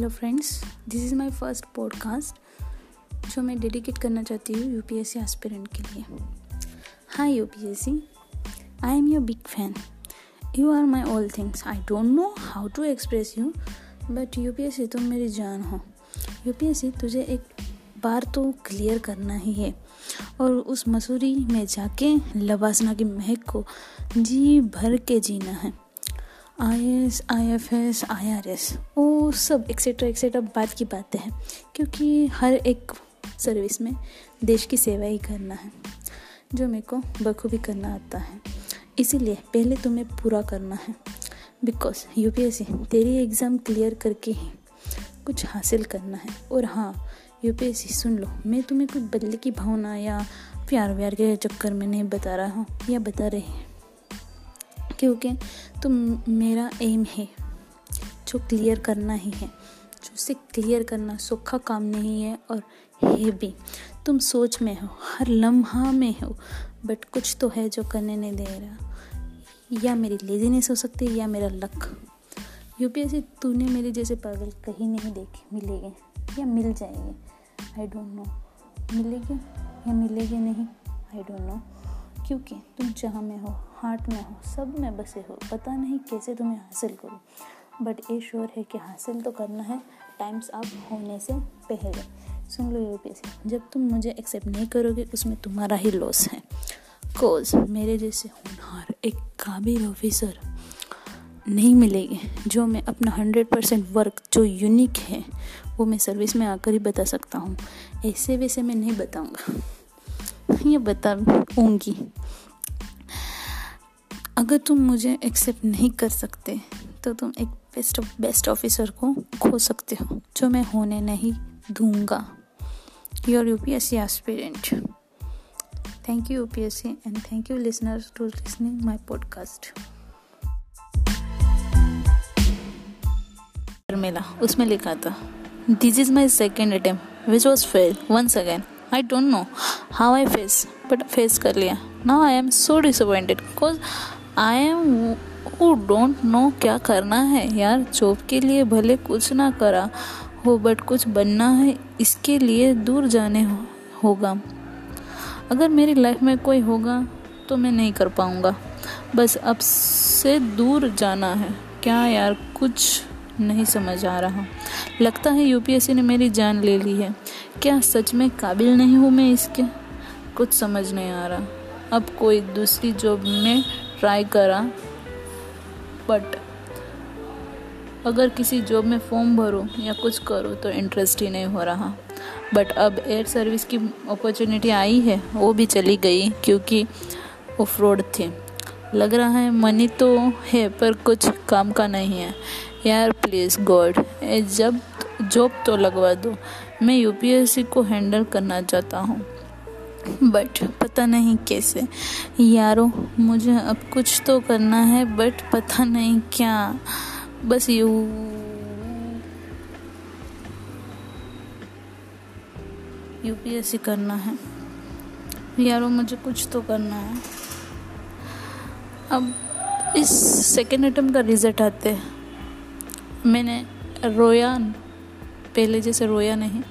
Hello friends this is my first podcast जो मैं dedicate करना चाहती हूँ यूपीएससी एस्पिरेंट के लिए। Hi UPSC I am your big fan you are my all things I don't know how to express you but UPSC तुम मेरी जान हो। यूपीएससी तुझे एक बार तो क्लियर करना ही है। और उस मसूरी में जाके लबासना की महक को जी भर के जीना है। I S I F S I R S वो सब एक्सेट्रा एक्सेट्रा बात की बातें हैं। क्योंकि हर एक सर्विस में देश की सेवा ही करना है, जो मेरे को बखूबी करना आता है। इसीलिए पहले तुम्हें पूरा करना है। Because U P S C तेरी एग्ज़ाम क्लियर करके ही कुछ हासिल करना है। और हाँ यू पी एस सी सुन लो, मैं तुम्हें कुछ बदले की भावना या प्यार व्यार के चक्कर में नहीं बता रहा हूँ, या बता रही क्योंकि तो मेरा एम है, जो क्लियर करना ही है। जो उसे क्लियर करना सूखा काम नहीं है और है भी। तुम सोच में हो, हर लम्हा में हो बट कुछ तो है जो करने नहीं दे रहा। या मेरी लेजीनेस हो सकती है या मेरा लक यूपीएससी तूने मेरे जैसे पागल कहीं नहीं देखे, मिलेंगे या मिल जाएँगे। आई डोंट नो मिलेगी या मिलेगी नहीं आई डोंट नो क्योंकि तुम जहाँ में हो, हार्ट में हो, सब में बसे हो, पता नहीं कैसे तुम्हें हासिल करो। बट ये श्योर है कि हासिल तो करना है, टाइम्स अप होने से पहले। सुन लो यूपीएससी जब तुम मुझे एक्सेप्ट नहीं करोगे, उसमें तुम्हारा ही लॉस है। कोज मेरे जैसे होनहार एक काबिल ऑफिसर नहीं मिलेगी, जो मैं अपना हंड्रेड परसेंट वर्क जो यूनिक है, वो मैं सर्विस में आकर ही बता सकता हूँ। ऐसे वैसे मैं नहीं बताऊँगा। ये बताऊँगी अगर तुम मुझे एक्सेप्ट नहीं कर सकते तो तुम एक बेस्ट ऑफ़ बेस्ट ऑफिसर को खो सकते हो, जो मैं होने नहीं दूँगा। Your U P S C aspirant thank you U P S C and thank you listeners to listening my podcast मिला उसमें लिखा था this is my second attempt which was fail once again I don't know how I face but face कर लिया. Now I am so disappointed because I am वो don't know क्या करना है. यार जॉब के लिए भले कुछ ना करा हो बट कुछ बनना है इसके लिए दूर जाने हो, होगा. अगर मेरी लाइफ में कोई होगा तो मैं नहीं कर पाऊँगा. बस अब से दूर जाना है. क्या यार कुछ नहीं समझ आ रहा. लगता है यूपीएससी ने मेरी जान ले ली है. क्या सच में काबिल नहीं हूँ मैं इसके? कुछ समझ नहीं आ रहा। अब कोई दूसरी जॉब में ट्राई करा। बट अगर किसी जॉब में फॉर्म भरो या कुछ करो तो इंटरेस्ट ही नहीं हो रहा। बट अब एयर सर्विस की अपॉर्चुनिटी आई है, वो भी चली गई क्योंकि वो फ्रॉड थे। लग रहा है मनी तो है पर कुछ काम का नहीं है। यार प्लीज़ गॉड जब जॉब तो लगवा दो। मैं यूपीएससी को हैंडल करना चाहता हूँ। बट पता नहीं कैसे। यारो, मुझे अब कुछ तो करना है बट पता नहीं क्या। बस यू। यूपीएससी करना है। यारो, मुझे कुछ तो करना है। अब इस सेकेंड आइटम का रिज़ल्ट आते मैंने रोया पहले जैसे रोया नहीं।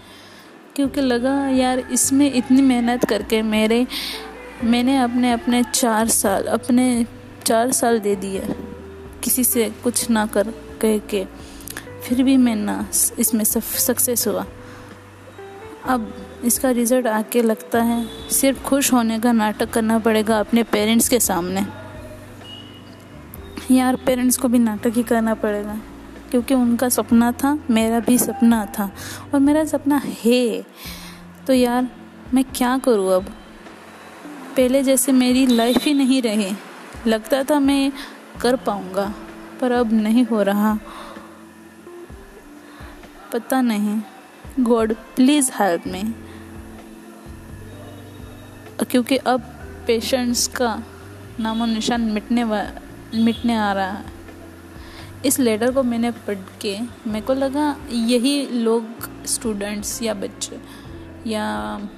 क्योंकि लगा, यार, इसमें इतनी मेहनत करके मेरे, मैंने अपने अपने चार साल, अपने चार साल दे दिए। किसी से कुछ ना कर, कह के। फिर भी मैं ना इसमें सक्सेस हुआ। अब इसका रिज़ल्ट आके लगता है, सिर्फ़ खुश होने का नाटक करना पड़ेगा अपने पेरेंट्स के सामने। यार पेरेंट्स को भी नाटक ही करना पड़ेगा। क्योंकि उनका सपना था, मेरा भी सपना था। और मेरा सपना है। तो यार, मैं क्या करूँ अब? पहले जैसे मेरी लाइफ ही नहीं रही। लगता था मैं कर पाऊँगा, पर अब नहीं हो रहा। पता नहीं। गॉड प्लीज़ हेल्प मी क्योंकि अब पेशेंट्स का नामो निशान मिटने वा मिटने आ रहा है। इस लेटर को मैंने पढ़ के मेरे को लगा यही लोग स्टूडेंट्स या बच्चे या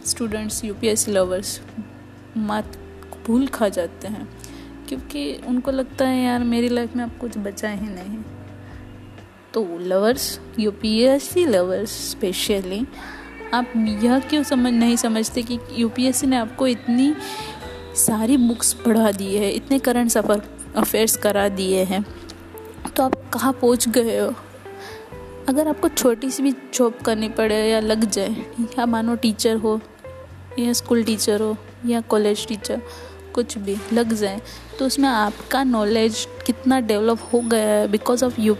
स्टूडेंट्स यूपीएससी लवर्स मात भूल खा जाते हैं। क्योंकि उनको लगता है यार मेरी लाइफ में अब कुछ बचा ही नहीं। तो lovers U P lovers specially आप यह क्यों समझ, नहीं समझते कि यू पी एस सी ने आपको इतनी सारी बुक्स पढ़ा दी है, इतने करंट सफ़र अफेयर्स करा दिए हैं? तो आप कहाँ पहुँच गए हो? अगर आपको छोटी सी भी जॉब करनी पड़े या लग जाए, या मानो टीचर हो, या स्कूल टीचर हो, या कॉलेज टीचर कुछ भी लग जाए तो उसमें आपका नॉलेज कितना डेवलप हो गया है बिकॉज़ ऑफ़ यू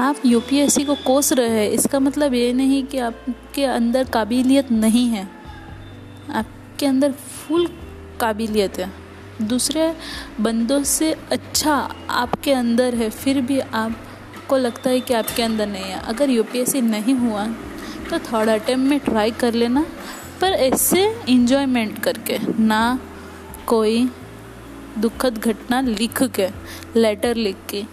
आप यू को कोस रहे हैं, इसका मतलब ये नहीं कि आपके अंदर काबिलियत नहीं है। आपके अंदर फुल काबिलियत है। दूसरे बंदों से अच्छा आपके अंदर है, फिर भी आपको लगता है कि आपके अंदर नहीं है। अगर यूपीएससी नहीं हुआ तो थर्ड अटैम्प्ट में ट्राई कर लेना, पर ऐसे इंजॉयमेंट करके, ना कोई दुखद घटना लिख के लेटर लिख के,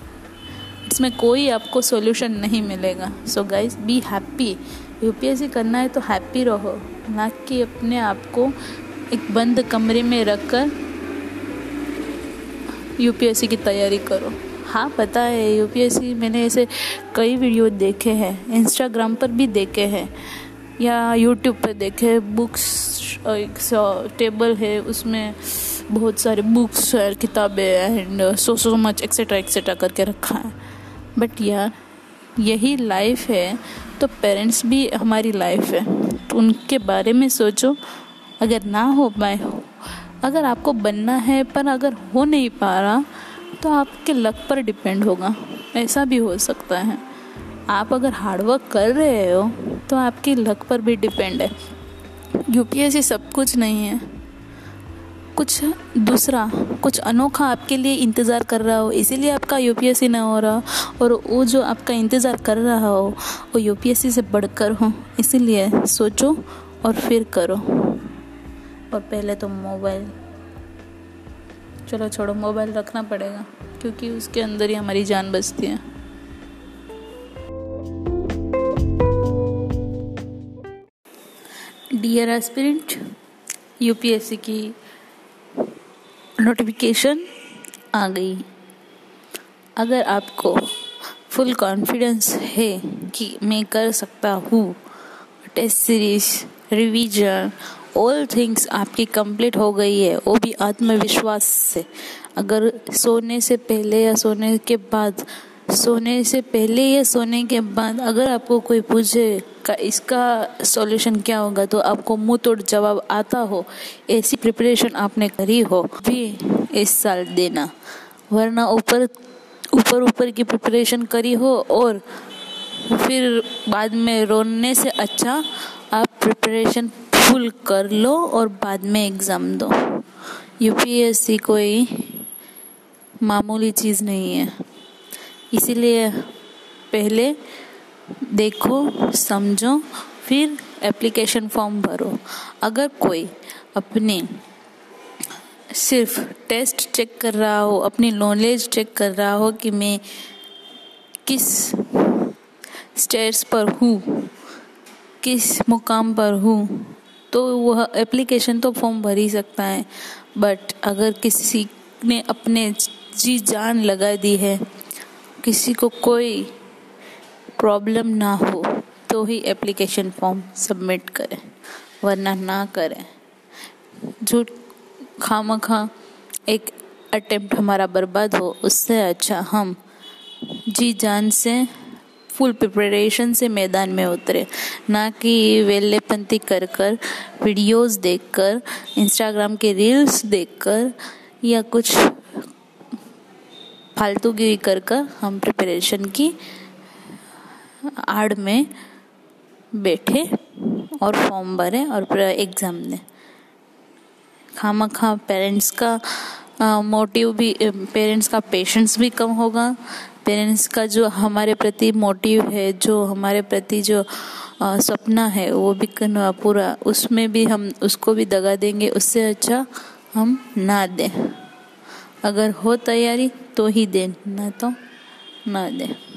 इसमें कोई आपको सॉल्यूशन नहीं मिलेगा। So guys be happy UPSC करना है तो हैप्पी रहो। ना कि अपने आप को एक बंद कमरे में रखकर यूपीएससी की तैयारी करो। हाँ पता है, यूपीएससी मैंने ऐसे कई वीडियो देखे हैं इंस्टाग्राम पर भी देखे हैं, या यूट्यूब पर देखे बुक्स एक टेबल है, उसमें बहुत सारे बुक्स और किताबें and so so much etcetera etcetera करके रखा है। बट यार, यही लाइफ है तो पेरेंट्स भी हमारी लाइफ है तो उनके बारे में सोचो, अगर ना हो पाए अगर आपको बनना है पर अगर हो नहीं पा रहा तो आपके लक पर डिपेंड होगा। ऐसा भी हो सकता है। आप अगर हार्डवर्क कर रहे हो तो आपकी लक पर भी डिपेंड है। यूपीएससी सब कुछ नहीं है। कुछ दूसरा, कुछ अनोखा आपके लिए इंतज़ार कर रहा हो, इसीलिए आपका यूपीएससी ना हो रहा। और वो जो आपका इंतज़ार कर रहा हो, वो यूपीएससी से बढ़कर हो। इसीलिए सोचो और फिर करो। और पहले तो मोबाइल, चलो छोड़ो, मोबाइल रखना पड़ेगा, क्योंकि उसके अंदर ही हमारी जान बचती है। डियर एस्पिरेंट यूपीएससी की नोटिफिकेशन आ गई। अगर आपको फुल कॉन्फिडेंस है कि मैं कर सकता हूँ test series revision all things आपकी कंप्लीट हो गई है, वो भी आत्मविश्वास से। अगर सोने से पहले या सोने के बाद, सोने से पहले या सोने के बाद अगर आपको कोई पूछे का इसका सॉल्यूशन क्या होगा तो आपको मुँह तोड़ जवाब आता हो, ऐसी प्रिपरेशन आपने करी हो भी इस साल देना। वरना ऊपर ऊपर ऊपर की प्रिपरेशन करी हो और फिर बाद में रोने से अच्छा आप प्रिपरेशन फुल कर लो और बाद में एग्ज़ाम दो। यूपीएससी कोई मामूली चीज़ नहीं है। इसीलिए पहले देखो, समझो, फिर एप्लीकेशन फॉर्म भरो। अगर कोई अपने सिर्फ़ टेस्ट चेक कर रहा हो, अपनी नॉलेज चेक कर रहा हो कि मैं किस स्टेट्स पर हूँ, किस मुकाम पर हूँ तो वह एप्लीकेशन तो फॉर्म भर ही सकता है। बट अगर किसी ने अपने जी जान लगा दी है, किसी को कोई प्रॉब्लम ना हो तो ही एप्लीकेशन फॉर्म सबमिट करें, वरना ना करें। झूठ खाम खा एक अटेम्प्ट हमारा बर्बाद हो, उससे अच्छा हम जी जान से फुल प्रिपरेशन से मैदान में उतरे। ना कि वेल्लेपंती कर कर वीडियोस देखकर इंस्टाग्राम के रील्स देखकर, या कुछ फालतूगिरी कर कर हम प्रिपरेशन की आड़ में बैठे और फॉर्म भरे और एग्ज़ाम दें खामा खा पेरेंट्स का मोटिव भी पेरेंट्स का पेशेंस भी कम होगा। पेरेंट्स का जो हमारे प्रति मोटिव है, जो हमारे प्रति जो सपना है, वो भी पूरा उसमें भी हम उसको भी दगा देंगे, उससे अच्छा हम ना दें। अगर हो तैयारी तो ही दें, ना तो ना दें।